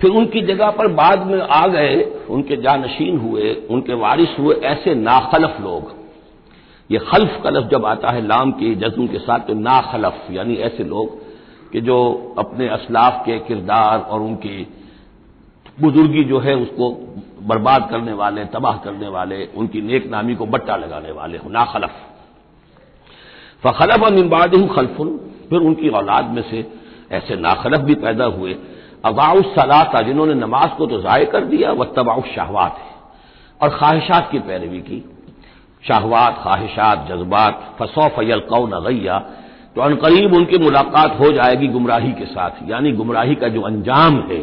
फिर उनकी जगह पर बाद में आ गए, उनके जानशीन हुए, उनके वारिस हुए ऐसे नाखलफ लोग। ये खल्फ कलफ जब आता है लाम की जज्म के साथ तो नाखलफ, यानी ऐसे लोग कि जो अपने असलाफ के किरदार और उनकी बुजुर्गी जो है उसको बर्बाद करने वाले, तबाह करने वाले, उनकी नेक नामी को बट्टा लगाने वाले हो, नाखलफ। फ़लफ और मिम्बाद खलफुन, फिर उनकी औलाद में से ऐसे नाखलफ भी पैदा हुए। अबाउ सलाता, जिन्होंने नमाज़ को तो ज़ाय कर दिया, वह तबाउ शाहवात है। और ख्वाहिशात की पैरवी की। शाहवात, ख्वाहिशात, जज्बात फसौ फैल कौ नगैया तो अनकरीब उनकी मुलाकात हो जाएगी गुमराही के साथ। यानी गुमराही का जो अंजाम है,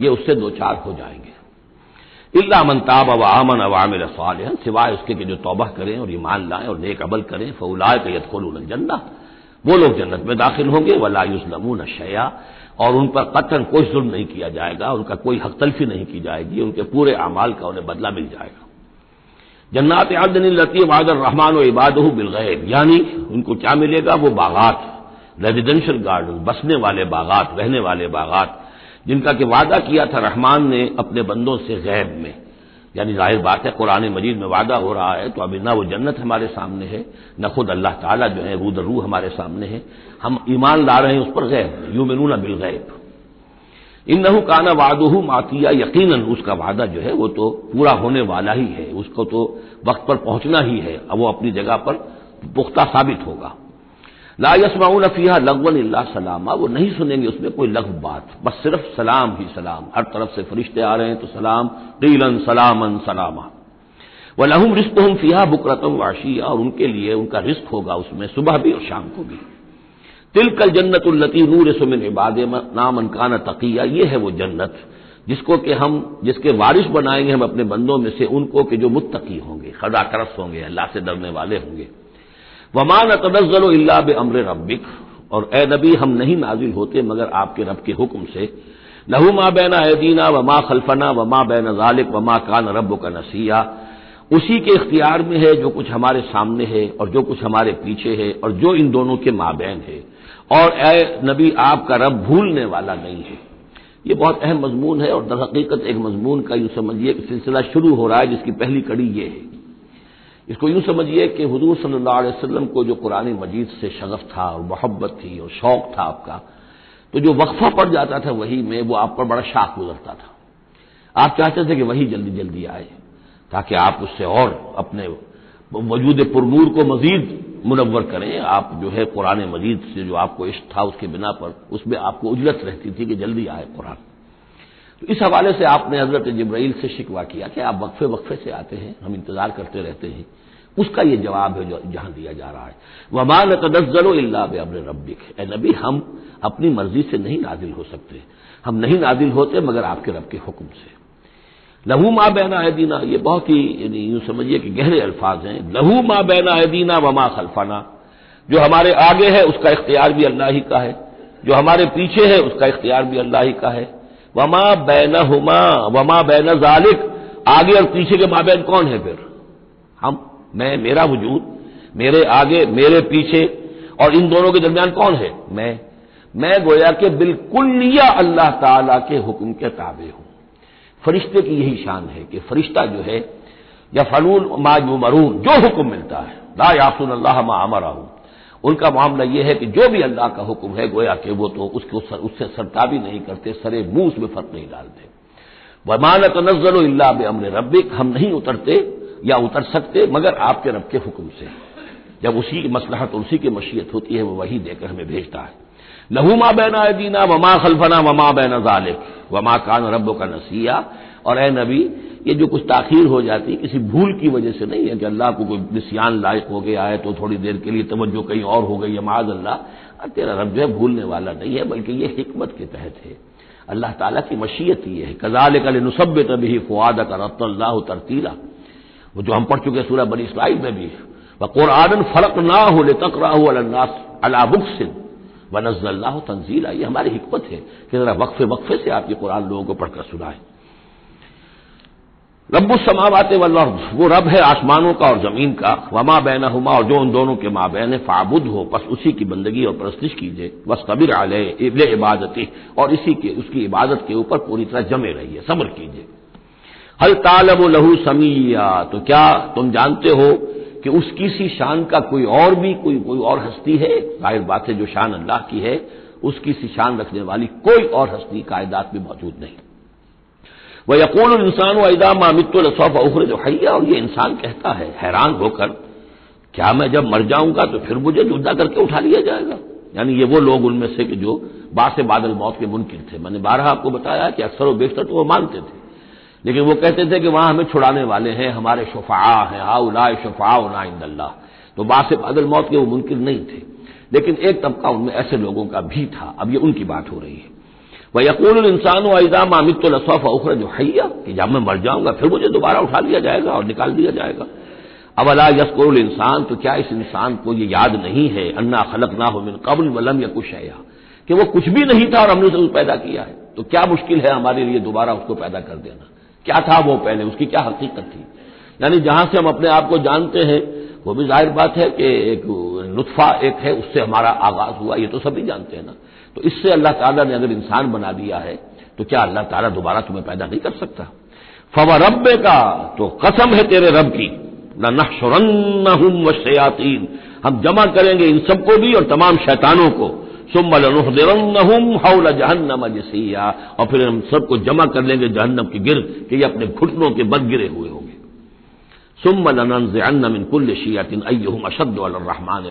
ये उससे दो चार हो जाएँगे। इल्ला मनताब अव आमन अवामिल साल सिवाय उसके कि जो तौबह करें और ईमान लाएँ और नेक अमल करें, फौलाए का यदखोल जन्ना। वो लोग जन्नत में दाखिल होंगे वलायुसलमून शया और उन पर कतन कोई जुल्म नहीं किया जाएगा, उनका कोई हक तलफी नहीं की जाएगी, उनके पूरे अमाल का उन्हें बदला मिल जाएगा। जन्नात आदन लती वादर रहमान व इबाद बिलगैर यानी उनको क्या मिलेगा? वो बागात, रेजिडेंशियल गार्डन बसने वाले बागात, रहने वाले बागात, जिनका कि वादा किया था रहमान ने अपने बंदों से गैब में। यानी ज़ाहिर बात है, कुरान मजीद में वादा हो रहा है तो अभी ना वो जन्नत हमारे सामने है, न खुद अल्लाह ताला जो है रूद रू हमारे सामने है। हम ईमान ला रहे हैं उस पर गैब यू मिनू बिल गैब। इन नहू काना वादहू मातिया यकीन उसका वादा जो है, वो तो पूरा होने वाला ही है, उसको तो वक्त पर पहुँचना ही है, अब वो अपनी जगह पर पुख्ता साबित होगा। ला यसमाउन फीहा लगवन इल्ला सलामा। वो नहीं सुनेंगे उसमें कोई लघु बात। बस सिर्फ़ सलाम ही सलाम। हर तरफ़ से फरिश्ते आ रहे हैं तो सलाम। कीलन सलामन सलामा। व लहुम रिस्क हम फिया बुकरतम वाशिया। और उनके लिए उनका रिस्क होगा उसमें सुबह भी और शाम को भी। तिल कल जन्नतुल्लती नूर सुमिन इबाद नाम अनकान तकिया। ये है वो जन्नत। जिसको कि हम जिसके वारिश बनाएँगे हम अपने बंदों में से उनको कि जो मुत्तकी होंगे खदा करस होंगे, अल्लाह से डरने वाले होंगे। वमान तनजल अमर रबिक और ए नबी, हम नहीं नाजिल होते मगर आपके रब के हुक्म से। लहू मा बैना ऐदीना वमा खलफना, वमा बैन जालिक, वमा कान रब का नसिया। उसी के इख्तियार में है जो कुछ हमारे सामने है और जो कुछ हमारे पीछे है और जो इन दोनों के माबैन है। और ए नबी, आपका रब भूलने वाला नहीं है। ये बहुत अहम मजमून है और दर हकीकत एक मजमून का, यूँ समझिए कि सिलसिला शुरू हो रहा है जिसकी पहली कड़ी ये है। इसको यूँ समझिए कि हजूर सल्लल्लाहु अलैहि वसल्लम को जो कुरानी मजीद से शगफ था, और मोहब्बत थी, और शौक था आपका तो जो वक्फा पड़ जाता था वही में वो आप पर बड़ा शाख गुजरता था। आप चाहते थे कि वही जल्दी जल्दी आए, ताकि आप उससे और अपने वजूद पुरनूर को मजीद मुनवर करें। आप जो है कुरान मजीद से जो आपको इश्क था, उसके बिना पर उसमें आपको उजलत रहती थी कि जल्दी आए कुरान। तो इस हवाले से आपने हज़रत जब्राइल से शिकवा किया कि आप वक्फे वक्फे से आते हैं, हम इंतज़ार करते रहते हैं। उसका यह जवाब है जो जहाँ दिया जा रहा है। वमान तदजलो अब्र रबिक ए नबी, हम अपनी मर्ज़ी से नहीं नाजिल हो सकते। हम नहीं नाजिल होते मगर आपके रब के हुक्म से। लहू माँ बैना दीना ये बहुत ही यूँ समझिए कि गहरे अल्फाज हैं। लहू माँ बैना दीना वमा खलफाना। जो हमारे आगे है, उसका इख्तियार भी अल्लाह ही का है। जो हमारे पीछे है, उसका इख्तियार भी अल्लाह ही का है। वमा बैन हुमा वमा बैन जालिक। आगे और पीछे के माबैन कौन है फिर? हम, मैं, मेरा वजूद, मेरे आगे, मेरे पीछे, और इन दोनों के दरमियान कौन है? मैं। मैं गोया के बिल्कुल अल्लाह ताला के हुक्म के ताबे हूँ। फरिश्ते की यही शान है कि फरिश्ता जो है या फलून माजू मरून जो हुक्म मिलता है, ला याफुन अल्लाह मा अमरा हूँ उनका मामला यह है कि जो भी अल्लाह का हुक्म है, गोया कि वो तो उसको उससे सरताबी नहीं करते, सरे मुँह उसमें फ़र्क नहीं डालते। वमानत नज़र अल्लाह अमर रबिक हम नहीं उतरते या उतर सकते मगर आपके रब के हुक्म से। जब उसी की मसलहत, उसी की मशीयत होती है, वो वही देकर हमें भेजता है। लहूमा बैना दीना वमा खलफना, वमा बैन जालिक, वमा कान रब का नसिया और ए नबी, ये जो कुछ ताखीर हो जाती है किसी भूल की वजह से नहीं है कि अल्लाह को कोई निसियान लायक हो गया है तो थोड़ी देर के लिए तवज्जो कहीं और हो गई है, माज अल्लाह। तेरा रब जो है भूलने वाला नहीं है, बल्कि ये हिकमत के तहत है। अल्लाह ताला की मशीयत ही है। कजाल कल नुसब तभी फ़ुआद का रत्ल्लाह तरतीला। वो जो हम पढ़ चुके सूरह बनी इसराइल में भी। व कुरान फ़र्क ना हो ले तक राहू अल्लास अलाबुकसिन व नजल्ला तंजीला। ये हमारी हिकमत है कि जरा वक्फे वक्फे से आप ये कुरान लोगों को पढ़कर सुनाएँ। रबुसमावात वल्लर्द वो रब है आसमानों का और ज़मीन का। वमा बैन हुमा और जो उन दोनों के माँ बैन फाबुद हो, बस उसी की बंदगी और प्रस्तिश कीजिए। बस कबीर आले, इबले इबादती, और इसी के, उसकी इबादत के ऊपर पूरी तरह जमे रहिए, सब्र कीजिए। हल तालब लहू समीया तो क्या तुम जानते हो कि उसकी सी शान का कोई और भी, कोई कोई और हस्ती है? ज़ाहिर बात है, जो शान अल्लाह की है, उसकी सी शान रखने वाली कोई और हस्ती कायदात में मौजूद नहीं। वह यकूल इंसान अदा मामितुलसौफ उखर जो हैया और ये इंसान कहता है, हैरान होकर, क्या मैं जब मर जाऊँगा तो फिर मुझे जुदा करके उठा लिया जाएगा? यानी ये वो लोग उनमें से जो बासे बादल मौत के मुनकिर थे। मैंने बारह आपको बताया कि अक्सर व बेशतर तो वो मानते थे। लेकिन वो कहते थे कि वहाँ हमें छुड़ाने वाले हैं, हमारे शफा हैं हाउला शफा ना इंदल्ला तो बासे बादल मौत के वो मुनकिर नहीं थे। लेकिन एक तबका उनमें ऐसे लोगों का भी था। अब ये उनकी बात हो रही है। वह यकूल इंसान अजाम अमित लसौफ उखर जो हैया कि जब मैं मर जाऊँगा, फिर मुझे दोबारा उठा लिया जाएगा और निकाल दिया जाएगा। अब अला यसकुल इंसान तो क्या इस इंसान को यह याद नहीं है, अन्ना खलक ना हो मिन कबल वलम या कुछ है कि वो कुछ भी नहीं था और हमने उसे पैदा किया है। तो क्या मुश्किल है हमारे लिए दोबारा उसको पैदा कर देना? क्या था वो पहले? उसकी क्या हकीकत थी? यानी जहाँ से हम अपने आप को जानते हैं, वो भी ज़ाहिर बात है कि एक नुतफा एक है, उससे हमारा आगाज़ हुआ, ये तो सभी जानते हैं ना। तो इससे अल्लाह ताला ने अगर इंसान बना दिया है तो क्या अल्लाह ताला दोबारा तुम्हें पैदा नहीं कर सकता? फवा रब का तो कसम है तेरे रब की न शयातीन हम जमा करेंगे इन सबको भी और तमाम शैतानों को। हौल जहन्नम जसिया और फिर हम सबको जमा कर लेंगे जहन्नम के गिर्द कि ये अपने घुटनों के बद गिरे हुए होंगे सुम्मलनमिन कुल्ल शियातिन अय्युम अशद रहमान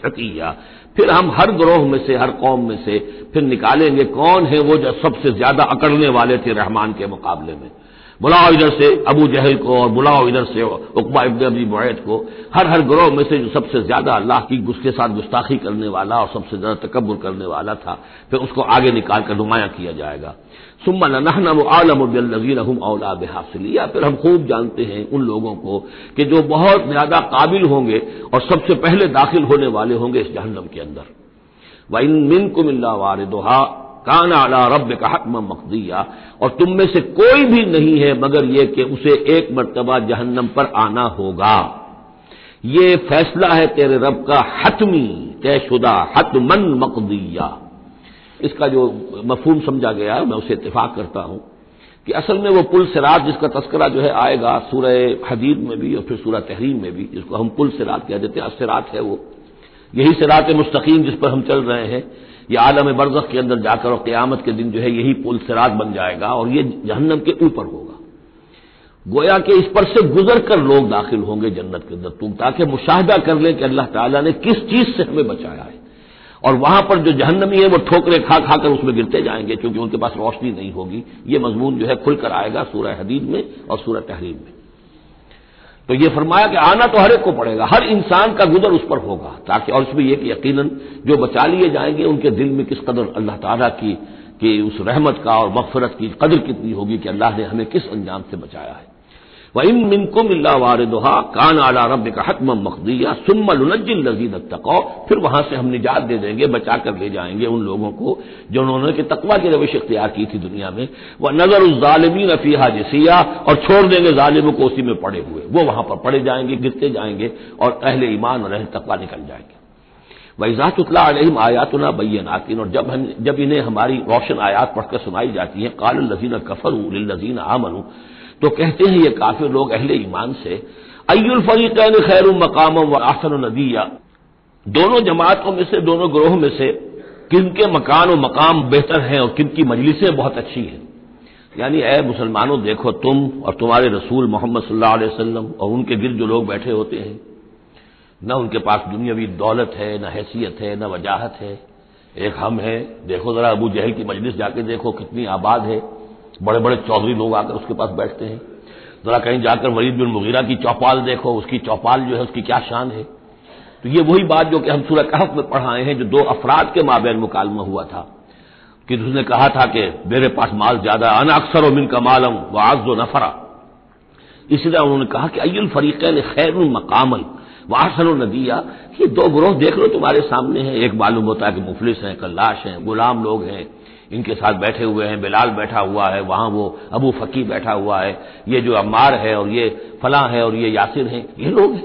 फिर हम हर ग्रोह में से, हर कौम में से फिर निकालेंगे कौन है वो जो सबसे ज़्यादा अकड़ने वाले थे रहमान के मुकाबले में। बुलाओ इधर से अबू जहल को और बुलाओ इधर से उकबा इब्न अबी मुआद को। हर हर ग्रोह में से जो सबसे ज़्यादा अल्लाह की उसके साथ गुस्ताखी करने वाला और सबसे ज़्यादा तकबर करने वाला था, फिर उसको आगे निकाल कर नुमाया किया जाएगा। सुम्मा नहना आलमजीन औला बेहासिलिया फिर हम खूब जानते हैं उन लोगों को कि जो बहुत ज़्यादा काबिल होंगे और सबसे पहले दाखिल होने वाले होंगे इस जहन्नम के अंदर। व इन मिन कुमिल्ला वारदोहा, कान आला रब का हकम मकदिया। और तुम में से कोई भी नहीं है मगर यह कि उसे एक मरतबा जहन्नम पर आना होगा। ये फैसला है तेरे रब का, हतमी तयशुदा हतमन मकदिया। इसका जो मफहूम समझा गया मैं उसे इतफाक करता हूँ कि असल में वो पुल सिरात जिसका तस्करा जो है आएगा सूरह हदीद में भी और फिर सूरह तहरीम में भी, जिसको हम पुल सिरात कह देते हैं असरात है वो। यही सिरात मुस्तकीम जिस पर हम चल रहे हैं, ये आलम बरजख के अंदर जाकर और क्यामत के दिन जो है यही पुल सिरात बन जाएगा और ये जहन्नम के ऊपर होगा। गोया के इस पर से गुजर कर लोग दाखिल होंगे जन्नत के अंदर तुम ताकि मुशाहिदा कर लें कि अल्लाह ताला ने किस चीज़ से हमें बचाया है। और वहाँ पर जो जहन्नमी है, वो ठोकरे खा खाकर उसमें गिरते जाएँगे, क्योंकि उनके पास रोशनी नहीं होगी। ये मजमून जो है खुलकर आएगा सूरह हदीद में और सूरह तहरीर में। तो ये फरमाया कि आना तो हर एक को पड़ेगा, हर इंसान का गुजर उस पर होगा, ताकि, और उसमें यह कि यकीनन जो बचा लिए जाएँगे, उनके दिल में किस कदर अल्लाह ताला की, कि उस रहमत का और मगफरत की कदर कितनी होगी कि अल्लाह ने हमें किस अंजाम से बचाया है। व इन मिनकुम वारदहा कान आला रब का हतम मखदिया सुम्मलनजिल लजीद तको फिर वहाँ से हम निजात दे देंगे बचा कर ले जाएँगे उन लोगों को जो उन्होंने कि तकवा की रविश इख्तियार की थी दुनिया में वह नज़र उस जालिमी नफीहा जसिया और छोड़ देंगे जालिमों को उसी में पड़े हुए वो वहाँ पर पड़े जाएँगे गिरते जाएँगे और अहले ईमान और अहल तकवा निकल जाएँगे वैजातुल्ला अलहम आयातना बैनातिन और जब हम जब इन्हें हमारी रोशन आयात पढ़कर सुनाई जाती है काल लजीन कफर लजीन आमनू तो कहते हैं ये काफिर लोग अहले ईमान से अयुल फरीकैन खैर मकाम व आसन नदिया। दोनों जमातों में से, दोनों ग्रोह में से किन के मकान और मकाम बेहतर हैं और किन की मजलिसें बहुत अच्छी हैं। यानी ए मुसलमानों, देखो तुम और तुम्हारे रसूल मोहम्मद सल्लल्लाहु अलैहि और उनके गिर जो लोग बैठे होते हैं। न उनके पास दुनियावी दौलत है, न हैसियत है, न वजाहत है। एक हम हैं, देखो जरा अबू जहल की मजलिस जाके देखो कितनी आबाद है। बड़े बड़े चौधरी लोग आकर उसके पास बैठते हैं। जरा कहीं जाकर वलीद बिन मुगीरा की चौपाल देखो, उसकी चौपाल जो है, उसकी क्या शान है। तो ये वही बात जो कि हम सूरह कहफ में पढ़ाए हैं, जो दो अफराद के माबेन मुकालमा हुआ था, कि उसने कहा था कि मेरे पास माल ज़्यादा अन अक्सर और मिन का मालम व आजो नफरा। इसी तरह उन्होंने कहा कि अयुल फरीकैन खैर मकामन वासन नदिया। ये दो ग्रोह देख लो तुम्हारे सामने हैं। एक मालूम होता है कि मुफलिस हैं, कल्लाश हैं, गुलाम लोग हैं। इनके साथ बैठे हुए हैं, बिलाल बैठा हुआ है, वहाँ वो अबू फकी बैठा हुआ है, ये जो अम्मार है और ये फला है और ये यासिर है, ये लोग हैं।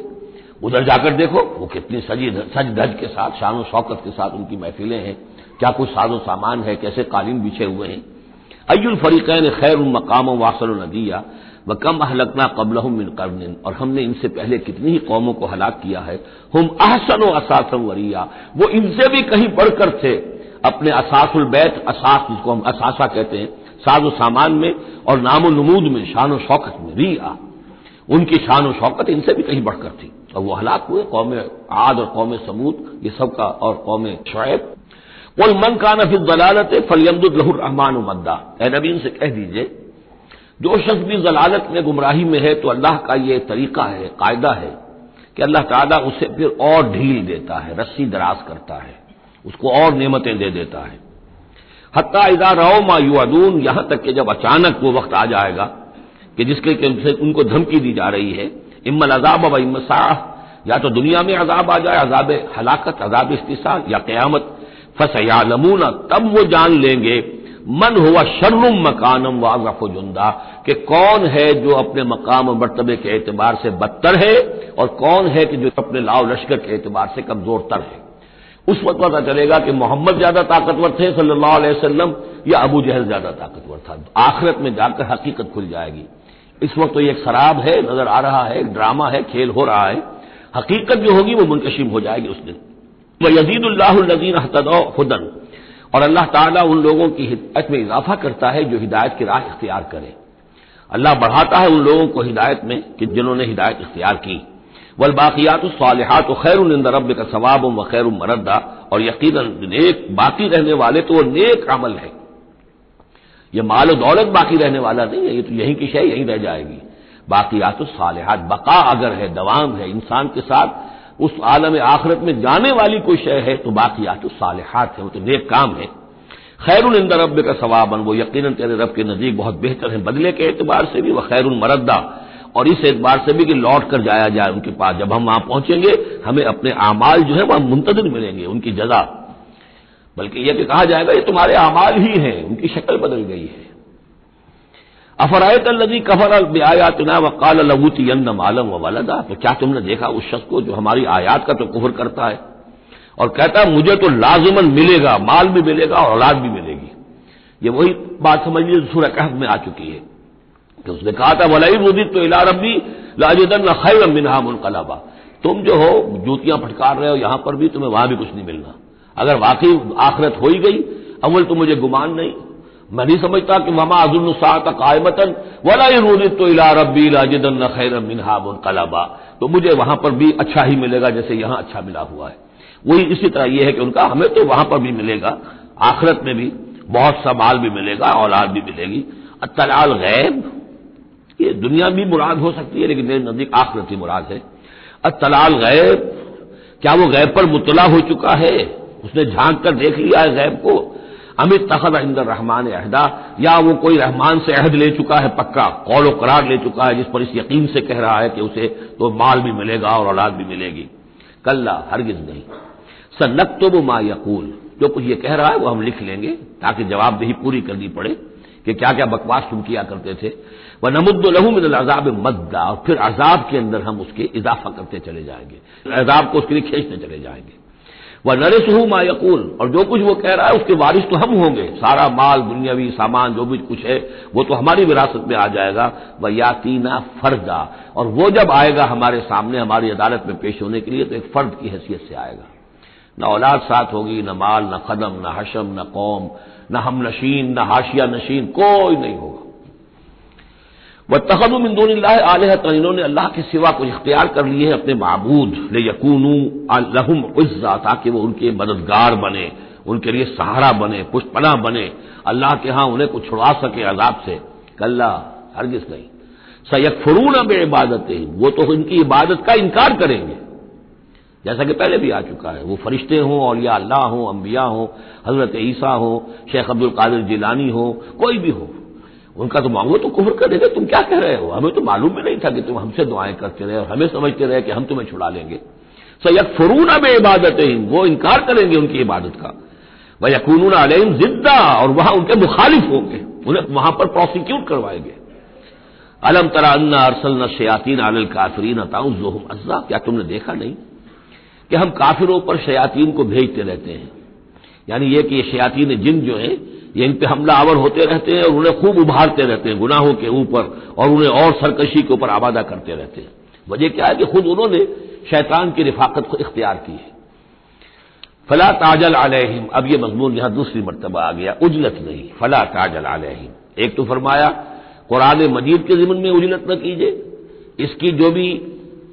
उधर जाकर देखो, वो कितनी सजी सज धज के साथ, शान शौकत के साथ उनकी महफिलें हैं। क्या कुछ साजो सामान है, कैसे कालीन बिछे हुए हैं। अयुल फरीकैन खैर मकाम वासल नदिया, व कम अहलकना कबल मिन करन और हमने इनसे पहले कितनी ही कौमों को हलाक किया है। हम अहसन असासम वरिया, वो इनसे भी कहीं बढ़कर थे। अपने असासुल बैत, असास जिसको हम असासा कहते हैं, साजो सामान में और नामो नमूद में, शान शौकत में रिया उनकी शान शौकत इनसे भी कहीं बढ़कर थी। और वो हलाक हुए, कौम आद और कौम समूद, ये सबका और कौम शुएब कुल मन का नफी दलालत फलियमदुलरहमान मद्दा। ए नबीन से कह दीजिए, जो शख्स भी जलालत में, गुमराही में है तो अल्लाह का ये तरीका है, कायदा है, कि अल्लाह ताला उसे फिर और ढील देता है, रस्सी दराज करता है। उसको और नेमतें दे देता है। हत्या इदा रहो मायूदून यहाँ तक कि जब अचानक वो वक्त आ जाएगा कि जिसके उनको धमकी दी जा रही है, इम्मल अजाब व इम या तो दुनिया में अजाब आ जाए अजाब हलाकत, अजाब इस्तीसाल या क्यामत। फसयालमूना, तब वो जान लेंगे, मन हुआ शर्रुम मकानम वाजफ जुंदा कि कौन है जो अपने मकाम और मरतबे के एतबार से बदतर है, और कौन है कि जो अपने लाव लश्कर के एतबार से कमज़ोर तर है। उस वक्त पता चलेगा कि मोहम्मद ज़्यादा ताकतवर थे, सल्लल्लाहु अलैहि वसल्लम, या अबू जहल ज़्यादा ताकतवर था। आखिरत में जाकर हकीकत खुल जाएगी। इस वक्त तो ये शराब है, नज़र आ रहा है ड्रामा है, खेल हो रहा है। हकीकत जो होगी, वो मुंकशिम हो जाएगी उस दिन। वह यजीदुल्लाजीन हदन। और अल्लाह ताला उन लोगों की हिदायत में इजाफा करता है जो हिदायत की राह इख्तियार करें। अल्लाह बढ़ाता है उन लोगों को हिदायत में कि जिन्होंने हिदायत इख्तियार की। वल बाकियात सालिहात खैर रब का सवाब व खैर मरदा और यकीन नेक बाकी रहने वाले तो वो नेक अमल है ये माल दौलत बाकी रहने वाला नहीं है ये तो यहीं की शय यहीं रह जाएगी बाकियात सालिहात बका अगर है दवाम है इंसान के साथ उस आलम आखरत में जाने वाली कोई शय है तो बाकियात सालिहात है वो तो नेक काम है खैर रब का सवाबन वो यकीन तेरे रब के नजीक बहुत बेहतर है बदले के एतबार से भी वह खैर मरदा और इस एतबार से भी कि लौट कर जाया जाए उनके पास। जब हम वहाँ पहुँचेंगे, हमें अपने अमाल जो है वह मुंतजर मिलेंगे, उनकी जजा। बल्कि यह कि कहा जाएगा, ये तुम्हारे अमाल ही हैं, उनकी शक्ल बदल गई है। अफरायत अल्लजी कफर बेआयातना वकाल लबूती मालम व वलदा। तो क्या तुमने देखा उस शख्स को जो हमारी आयात का तो कुफर करता है? और कहता है, मुझे तो लाजिमन मिलेगा, माल भी मिलेगा और औलाद भी मिलेगी। ये वही बात समझ लीजिए सूर्य कहफ में आ चुकी है। कि उसने कहा था, वलाई मुदित तो इला रबी लाजिदन खैर मिनहा मुनकलाबा। तुम जो हो, जूतियाँ फटकार रहे हो, यहाँ पर भी तुम्हें वहाँ भी कुछ नहीं मिलना। अगर वाकई आखरत हो ही गई अव्वल तो मुझे गुमान नहीं। मैं नहीं समझता कि वमा अजुल सात कायमतन वला रूदित तो इला रबी लाजिदन खैर मिनहा मुनकलाबा। तो मुझे वहाँ पर भी अच्छा ही मिलेगा, जैसे यहाँ अच्छा मिला हुआ है। वही इसी तरह यह है कि उनका, हमें तो वहाँ पर भी मिलेगा, आखरत में भी बहुत सा माल भी मिलेगा, औलाद भी मिलेगी। अतलाल गैब ये दुनिया भी मुराद हो सकती है, लेकिन मेरे नज़दीक आखरत ही मुराद है। अतलाल गैब, क्या वो गैब पर मुतला हो चुका है? उसने झाँक कर देख लिया है गैब को। अमित तखद इंदर रहमान अहदा, या वो कोई रहमान से अहद ले चुका है, पक्का कौल करार ले चुका है, जिस पर इस यकीन से कह रहा है कि उसे तो माल भी मिलेगा और औलाद भी मिलेगी। कल्ला, हरगिज नहीं। सनकतुब मा यकूल, जो कुछ ये कह रहा है वो हम लिख लेंगे, ताकि जवाबदेही पूरी करनी पड़े। कि क्या क्या बकवास तुम किया करते थे। वह नमुद्द लहू मिन अजाब मद्दा, और फिर अजाब के अंदर हम उसके इजाफा करते चले जाएँगे। अजाब को उसके लिए खींचते चले जाएँगे। वह नरेश हूँ मा यकूल, और जो कुछ वो कह रहा है, उसके वारिस तो हम होंगे। सारा माल, दुनियावी सामान, जो भी कुछ है, वो तो हमारी विरासत में आ जाएगा। वह यातीना फर्दा, और वो जब आएगा हमारे सामने, हमारी अदालत में पेश होने के लिए तो एक फर्द की हैसियत से आएगा। न औलाद साथ होगी, न माल, न कदम न हशम, न कौम। न हम नशीन, न हाशिया नशीन, कोई नहीं होगा। वह तखद मिंदून आलहत इन्होंने अल्लाह के सिवा को इख्तियार कर लिए है अपने महबूद ले यकूनू लहुम उज्जा, ताकि वो उनके मददगार बने, उनके लिए सहारा बने, पुष्पना बने। अल्लाह के यहाँ उन्हें कुछ छुड़वा सके अजाब से। कल्ला, हरगिज नहीं। सैयद फरून अब इबादत वो तो इनकी इबादत का इनकार करेंगे। जैसा कि पहले भी आ चुका है। वो फरिश्ते हों और या अल्लाह हो अम्बिया हो, हज़रत ईसा हो, शेख अब्दुल कादिर जिलानी हो, कोई भी हो। उनका तो मांगो तो कुफर कर देगा तुम क्या कह रहे हो? हमें तो मालूम भी नहीं था कि तुम हमसे दुआएँ करते रहे और हमें समझते रहे कि हम तुम्हें छुड़ा लेंगे। सैयद फरून अब इबादत वो इनकार करेंगे उनकी इबादत का। वह यकून अलहम जिद्दा, और वहाँ उनके मुखालिफ होंगे। उन्हें वहाँ पर प्रोसिक्यूट करवाएँगे। अलम तरा अन्ना अरसल न शयातीन आल काफरीन अताउम जोहम अज्जा, क्या तुमने देखा नहीं? कि हम काफिरों पर शयातीन को भेजते रहते हैं। यानी यह कि ये शयातीन जिन जो है, ये इन पर हमला आवर होते रहते हैं और उन्हें खूब उभारते रहते हैं गुनाहों के ऊपर और उन्हें और सरकशी के ऊपर आबादा करते रहते हैं। वजह क्या है कि खुद उन्होंने शैतान की रिफाकत को इख्तियार की है। फला ताजल आलहिम अब यह मजमून यहाँ दूसरी मरतबा आ गया, उजलत नहीं। फला ताजल आलहिम एक तो फरमाया, कुरान मजीद के जिमन में उजलत न कीजिए। इसकी जो भी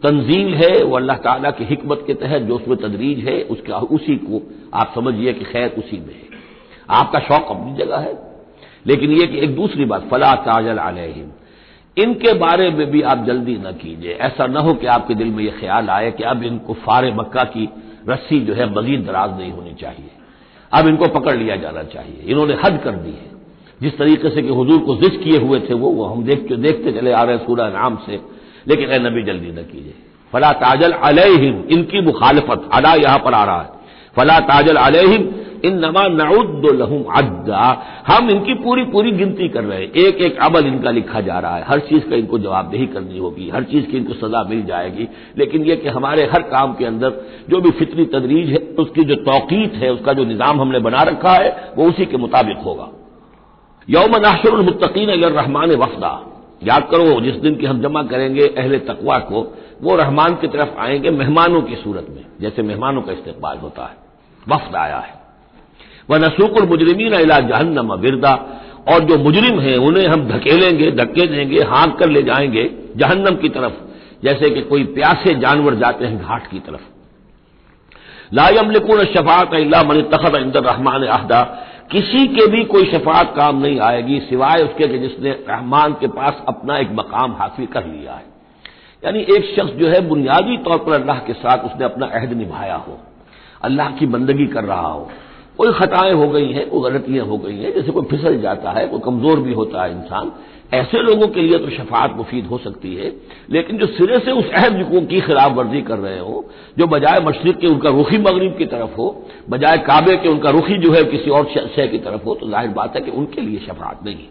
तंजील है, वो अल्लाह ताला की हिकमत के तहत जो उसमें तदरीज है, उसका, उसी को आप समझिए कि खैर उसी में है। आपका शौक अपनी जगह है। लेकिन यह कि एक दूसरी बात, फला ताजल आलहिम इनके बारे में भी आप जल्दी न कीजिए। ऐसा न हो कि आपके दिल में यह ख्याल आए कि अब इनको फार मक्का की रस्सी जो है मजीद दराज नहीं होनी चाहिए। अब इनको पकड़ लिया जाना चाहिए। इन्होंने हद कर दी है। जिस तरीके से कि हजूर को जिस किए हुए थे वो वो हम देख देखते चले आ रहे हैं सूर्य नाम से। लेकिन ए नबी, जल्दी न कीजिए। फला ताजल अलहिम, इनकी मुखालफत, अदा यहाँ पर आ रहा है। फला ताजल अलहिम इन नमा नउद लहुम अद्दा। हम इनकी पूरी पूरी गिनती कर रहे हैं। एक एक अमल इनका लिखा जा रहा है। हर चीज़ का इनको जवाबदेही करनी होगी। हर चीज़ की इनको सजा मिल जाएगी। लेकिन यह कि हमारे हर काम के अंदर जो भी फितरी तदरीज है, उसकी जो तोकीत है, उसका जो निज़ाम हमने बना रखा है, वो उसी के मुताबिक होगा। यौम नाशरमतकीन रहमान वफदा। याद करो, जिस दिन की हम जमा करेंगे अहले तकवा को, वो रहमान की तरफ़ आएँगे मेहमानों की सूरत में, जैसे मेहमानों का इस्तेमाल होता है, वफद आया है। वह नसूकुल मुजरमीन अला जहन्नम बिरदा और जो मुजरिम हैं, उन्हें हम धकेलेंगे, धक्के देंगे हाँक कर ले जाएँगे जहन्नम की तरफ़, जैसे कि कोई प्यासे जानवर जाते हैं घाट की तरफ़। लायम लिकुन शफात अल्लाह मन तखत इंदर रहमान आहदा किसी के भी कोई शफात काम नहीं आएगी, सिवाय उसके कि जिसने रहमान के पास अपना एक मकाम हासिल कर लिया है। यानी एक शख्स जो है, बुनियादी तौर पर अल्लाह के साथ उसने अपना अहद निभाया हो, अल्लाह की बंदगी कर रहा हो। कोई खताएँ हो गई हैं, कोई गलतियाँ हो गई हैं, जैसे कोई फिसल जाता है, कोई कमज़ोर भी होता है इंसान ऐसे लोगों के लिए तो शफात मुफीद हो सकती है, लेकिन जो सिरे से उस अहद की खिलाफ वर्जी कर रहे हो, जो बजाय मशरक के उनका रुखी मगरब की तरफ़ हो, बजाय काबे के उनका रुखी जो है किसी और शय की तरफ़ हो तो ज़ाहिर बात है कि उनके लिए शफात नहीं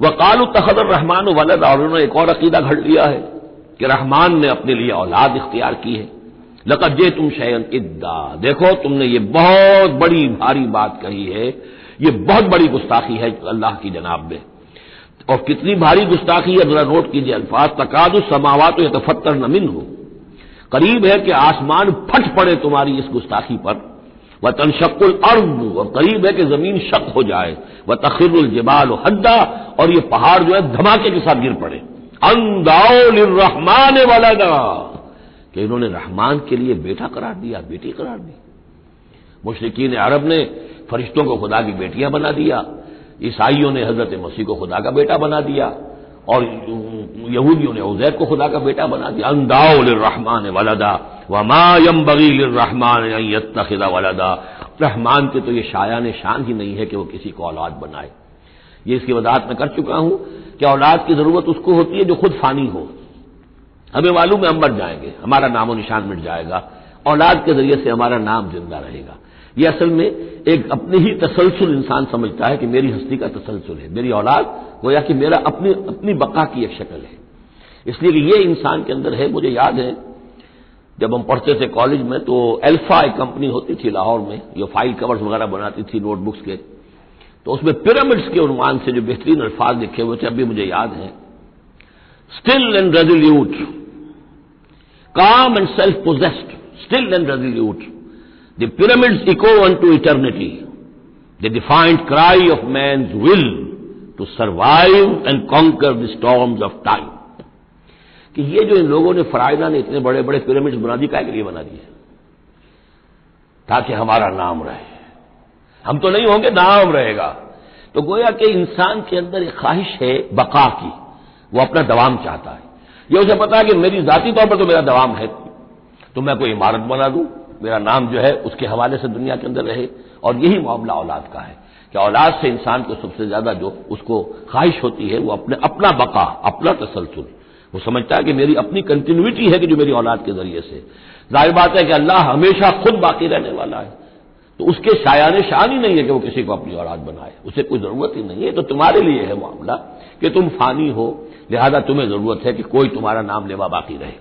वकाल तखदर रहमान वलद, और उन्होंने एक और अकीदा घड़ लिया है कि रहमान ने अपने लिए औलाद इख्तियार की है। लकत जे तुम शयन इद्दा। देखो, तुमने ये बहुत बड़ी, भारी बात कही है, ये बहुत बड़ी गुस्ताखी है अल्लाह की जनाब में। और कितनी भारी गुस्ताखी है, जरा नोट कीजिए अल्फाज, तकाद समावत या तफत्तर नमिन हो करीब है कि आसमान फट पड़े तुम्हारी इस गुस्ताखी पर। वह तनशक्ल अर्ब, और करीब है कि ज़मीन शक हो जाए। वह तखिरुल जबाल हद्दा, और ये पहाड़ जो है धमाके के साथ गिर पड़े। अंदाओ रहमान वाला कि इन्होंने रहमान के लिए बेटा करार दिया, बेटी करार दी। मुशरकिन अरब ने फरिश्तों को खुदा की बेटियाँ बना दिया। ईसाइयों ने हज़रत मसीह को खुदा का बेटा बना दिया और यहूदियों ने उजैर को खुदा का बेटा बना दिया। अंदाओ रहमान वलदा वमायम बगील रहमान यत्तखिदा वलदा। रहमान के तो ये शायान शान ही नहीं है कि वो किसी को औलाद बनाए। ये इसकी वजाहत मैं कर चुका हूँ कि औलाद की ज़रूरत उसको होती है जो खुद फानी हो। हमें मालूम है हम मर जाएँगे, हमारा नामो निशान मिट जाएगा। औलाद के ज़रिए से हमारा नाम ज़िंदा रहेगा। ये असल में एक अपनी ही तसलसल इंसान समझता है कि मेरी हस्ती का तसलसल है। मेरी औलाद, गोया कि मेरा अपनी अपनी बका की एक शक्ल है। इसलिए कि ये इंसान के अंदर है, मुझे याद है, जब हम पढ़ते थे कॉलेज में तो एल्फा एक कंपनी होती थी लाहौर में, जो फ़ाइल कवर्स वगैरह बनाती थी नोटबुक्स के। तो उसमें पिरामिड्स के उन्वान से जो बेहतरीन अल्फाज लिखे हुए थे, अभी मुझे याद है। Still and resolute calm and self possessed still and resolute pyramids echo unto eternity the defiant cry of man will to survive and conquer the storms of time कि ये जो इन लोगों ने फरायदा ने इतने बड़े बड़े पिरामिड्स बना दी काय के लिए बना दिए? ताकि हमारा नाम रहे। हम तो नहीं होंगे, नाम रहेगा। तो गोया कि इंसान के अंदर एक ख्वाहिश है, बका की। वो अपना दवाम चाहता है। ये उसे पता है कि मेरी जाती तौर पर तो मेरा दवाम है। तो मैं कोई इमारत बना दूँ। मेरा नाम जो है उसके हवाले से दुनिया के अंदर रहे और यही मामला औलाद का है कि औलाद से इंसान को सबसे ज़्यादा जो उसको ख्वाहिश होती है वो अपने अपना बका, अपना तसलसल। वो समझता है कि मेरी अपनी कंटिन्यूटी है कि जो मेरी औलाद के ज़रिए से। ज़ाहिर बात है कि अल्लाह हमेशा खुद बाकी रहने वाला है। तो उसके शायान शान ही नहीं है कि वो किसी को अपनी औलाद बनाए। उसे कोई ज़रूरत ही नहीं है। तो तुम्हारे लिए है मामला कि तुम फानी हो। लिहाजा तुम्हें ज़रूरत है कि कोई तुम्हारा नाम लेवा बाकी रहे।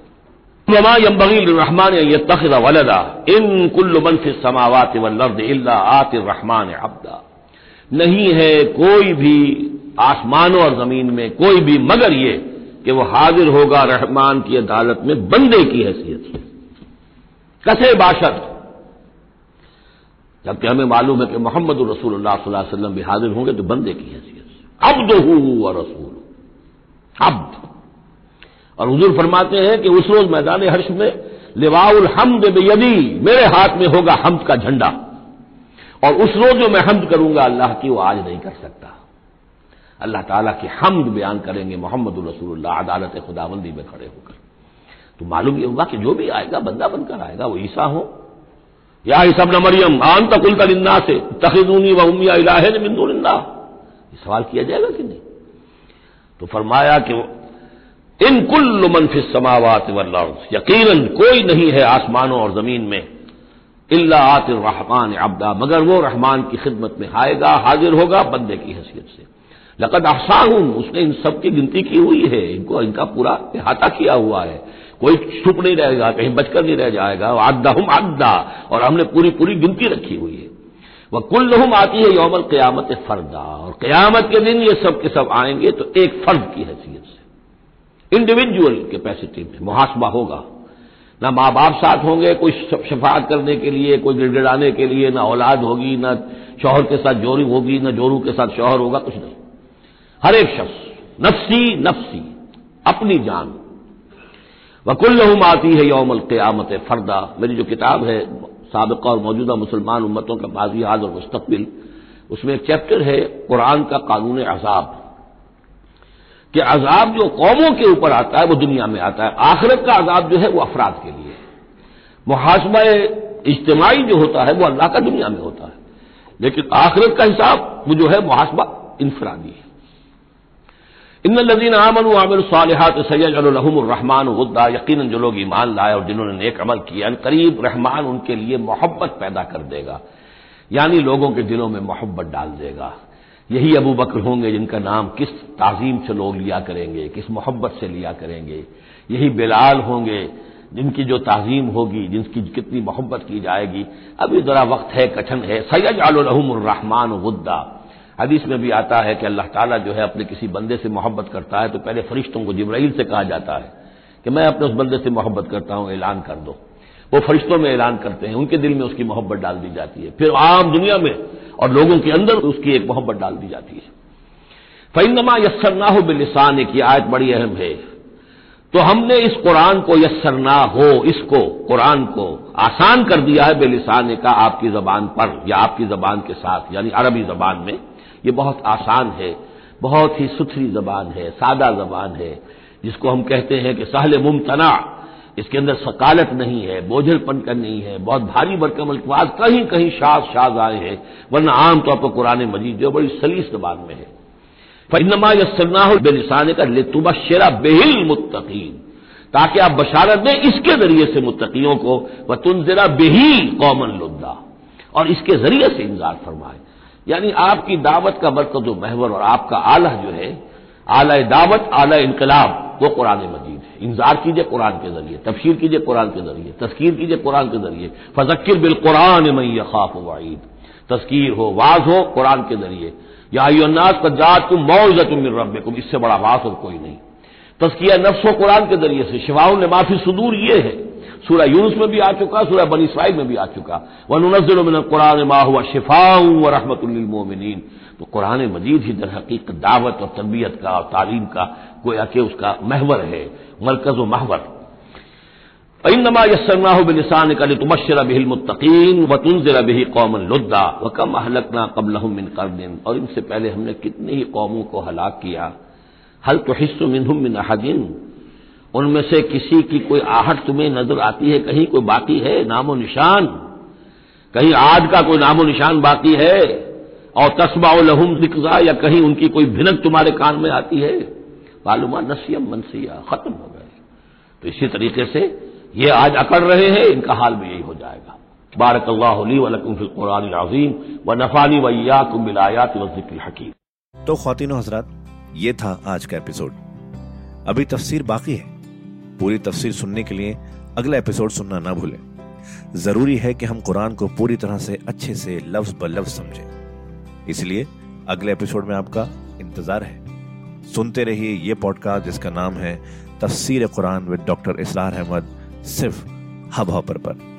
ममा यमबगील रहमान तखदा वलदा इन कुल्ल मनफि समावात वल्लर्द इल्ला आत रहमान अब्दा नहीं है कोई भी आसमानों और ज़मीन में कोई भी मगर ये कि वो हाजिर होगा रहमान की अदालत में बंदे की हैसियत से कसे बाशत जबकि हमें मालूम है कि मोहम्मद रसूल वसल्लम भी हाजिर होंगे तो बंदे की हैसियत से अब दो रसूल अब और हजूर फरमाते हैं कि उस रोज मैदान हर्ष में, लिवाउल हमद बेयदी, मेरे हाथ में होगा हमद का झंडा। और उस रोज जो मैं हमद करूँगा, अल्लाह की वो आज नहीं कर सकता। अल्लाह ताला की हमद बयान करेंगे मोहम्मद रसूल अदालत खुदाबंदी में खड़े होकर। तो मालूम यह होगा कि जो भी आएगा, बंदा बनकर आएगा, वो ईसा हो। या ईसा न मरियम आन तकुल तलिन्ना से तखिदूनी व उमिया इलाहे मिंदुल्ला सवाल किया जाएगा कि नहीं? तो फरमाया कि इन कुल्ल मनफिस समावात वर्ल्स यकीन कोई नहीं है आसमानों और ज़मीन में। इल्ला आत रहमान अब्दा। मगर वो रहमान की खिदमत में आएगा, हाजिर होगा बंदे की हैसियत से। लकद आसा उसने इन सब की गिनती की हुई है। इनको, इनका पूरा अहाता किया हुआ है। कोई छुप नहीं रहेगा, कहीं बचकर नहीं रह जाएगा। आदा हम आदा और हमने पूरी पूरी गिनती रखी हुई है। वह कुल लहुम आती है यौमल क्यामत फर्दा। और क्यामत के दिन ये सब के सब आएँगे तो एक फर्द की हैसियत से। इंडिविजुअल कैपेसिटी में मुहासबा होगा। ना माँ बाप साथ होंगे, कोई शफात करने के लिए, कोई गिड़गिड़ाने के लिए, ना औलाद होगी, ना शौहर के साथ जोरी होगी, ना जोरू के साथ शौहर होगा, कुछ नहीं। हर एक शख्स, नफसी नफसी, अपनी जान। वकुल्लहुम आती है यौमल क्यामत फरदा। मेरी जो किताब है, सबका और मौजूदा मुसलमान उम्मतों का माजी हाल और मुस्तबिल उसमें एक चैप्टर है, कुरान का कानून अजाब कि अजाब जो कौमों के ऊपर आता है, वो दुनिया में आता है। आखिरत का अजाब जो है, वो अफराद के लिए मुहासबा इज्तमाही जो होता है, वो अल्लाह का दुनिया में होता है। लेकिन आखिरत का हिसाब, वो जो है, मुहासबा इंफरादी है। इन लदीन आमन आमिर सालहत सैदरहमान गुद्दा यकीन जो लोग ईमान लाए और जिन्होंने नेक अमल किया करीब रहमान उनके लिए मोहब्बत पैदा कर देगा। यानी लोगों के दिलों में मोहब्बत डाल देगा। यही अबू बकर होंगे जिनका नाम किस ताजीम से लोग लिया करेंगे, किस मोहब्बत से लिया करेंगे। यही बिलाल होंगे जिनकी जो ताजीम होगी, जिनकी कितनी मोहब्बत की जाएगी। अभी जरा वक्त है, कठन है। सैयद आलरहमान गुद्दा हदीस में भी आता है कि अल्लाह ताला जो है अपने किसी बंदे से मोहब्बत करता है तो पहले फरिश्तों को जिब्राइल से कहा जाता है कि मैं अपने उस बंदे से मोहब्बत करता हूँ, ऐलान कर दो। वो फरिश्तों में ऐलान करते हैं, उनके दिल में उसकी मोहब्बत डाल दी जाती है। फिर आम दुनिया में और लोगों के अंदर उसकी एक मोहब्बत डाल दी जाती है। फैनमा यस्सरना हो बिलिसान, एक आयत बड़ी अहम है। तो हमने इस कुरान को यस्सरना हो, इसको कुरान को आसान कर दिया है बेलिसान का आपकी जबान पर या आपकी जबान के साथ, यानी अरबी जबान में। ये बहुत आसान है, बहुत ही सुथरी जबान है, सादा जबान है, जिसको हम कहते हैं कि सहल मुमतना। इसके अंदर सकालत नहीं है, बोझलपन का नहीं है, बहुत भारी भरकम अल्फाज कहीं कहीं शाज शाज आए हैं, वरना आमतौर पर कुरान मजीद जो बड़ी सलीस जबान में है। फैनमा यसना बेलिसान का लेतुबशरा बेहिल मुतकीन ताकि आप बशारत दें इसके ज़रिए से मुतकियों को, व तुनजरा बेही कौमन लुद्दा, और इसके ज़रिए से इंजार फरमाए। यानी आपकी दावत का मरकज महवर और आपका आला जो है आला दावत आला इनकलाब, वो कुरान मजीद इंजार कीजिए कुरान के ज़रिए, तफसीर कीजिए कुरान के ज़रिए तस्कीर कीजिए कुरान के ज़रिए। फजक्र बिल कुरान मई खाफ वाईद। तस्कीर हो, वाज हो कुरान के ज़रिए। या का जात तुम मौजत मिल रब इससे बड़ा वाज और कोई नहीं। तस्किया नफ्स हो कुरान के ज़रिए से शिवाओं ने माफ़ी सुदूर ये है। सूरह यूनुस में भी आ चुका, सूरह बनी इसराइल में भी आ चुका। व नुनजिल कुरान मा हुआ शिफाऊ व रहमतुलमोमिन तो कुरान मजीद ही दर हकीक दावत और तरबियत का और तालीम का गोया के उसका महवर है, मरकज व महवर। इनमा यसरना बिलसान का तुमशर बिहिल मुतकीन व तुनजर बिही कौमन लुद्दा व कम अहलकना कबल मिन कर दिन और इनसे पहले हमने कितनी ही कौमों को हलाक किया। हल तो हिस्सों मिनहुम मिन अहदिन। उनमें से किसी की कोई आहट तुम्हें नज़र आती है, कहीं कोई बाकी है, नामो निशान। कहीं आद का कोई नामो निशान बाकी है। और तस्बा लहुम दिक्जा या कहीं उनकी कोई भिनक तुम्हारे कान में आती है। मालूमा नसीम मनसिया, खत्म हो गए। तो इसी तरीके से ये आज अकड़ रहे हैं, इनका हाल भी यही हो जाएगा। बारक अल्लाकुम कुरान अजीम व नफानी वैयाकुम बिलायात वजिक्र हकीम। तो खातिन हजरात, ये था आज का एपिसोड। अभी तफसीर बाकी है। पूरी तफसीर सुनने के लिए अगला एपिसोड सुनना ना भूलें। ज़रूरी है कि हम कुरान को पूरी तरह से अच्छे से लफ्ज ब लफ्ज समझें। इसलिए अगले एपिसोड में आपका इंतज़ार है। सुनते रहिए ये पॉडकास्ट जिसका नाम है तफसीर Quran with doctor Israr Ahmad सिर्फ़ हब हॉपर पर।